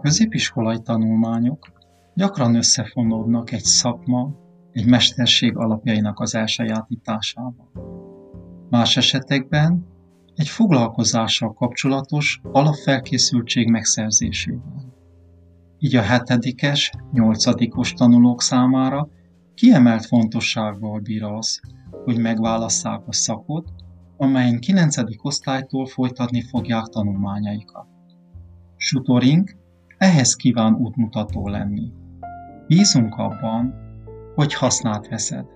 középiskolai tanulmányok gyakran összefonódnak egy szakma, egy mesterség alapjainak az elsajátításával. Más esetekben egy foglalkozással kapcsolatos alapfelkészültség megszerzésével. Így a hetedikes, nyolcadikos tanulók számára kiemelt fontossággal bír az, hogy megválasszák a szakot, amelyen 9. osztálytól folytatni fogják tanulmányaikat. Sutoring ehhez kíván útmutató lenni. Bízunk abban, hogy hasznát veszed.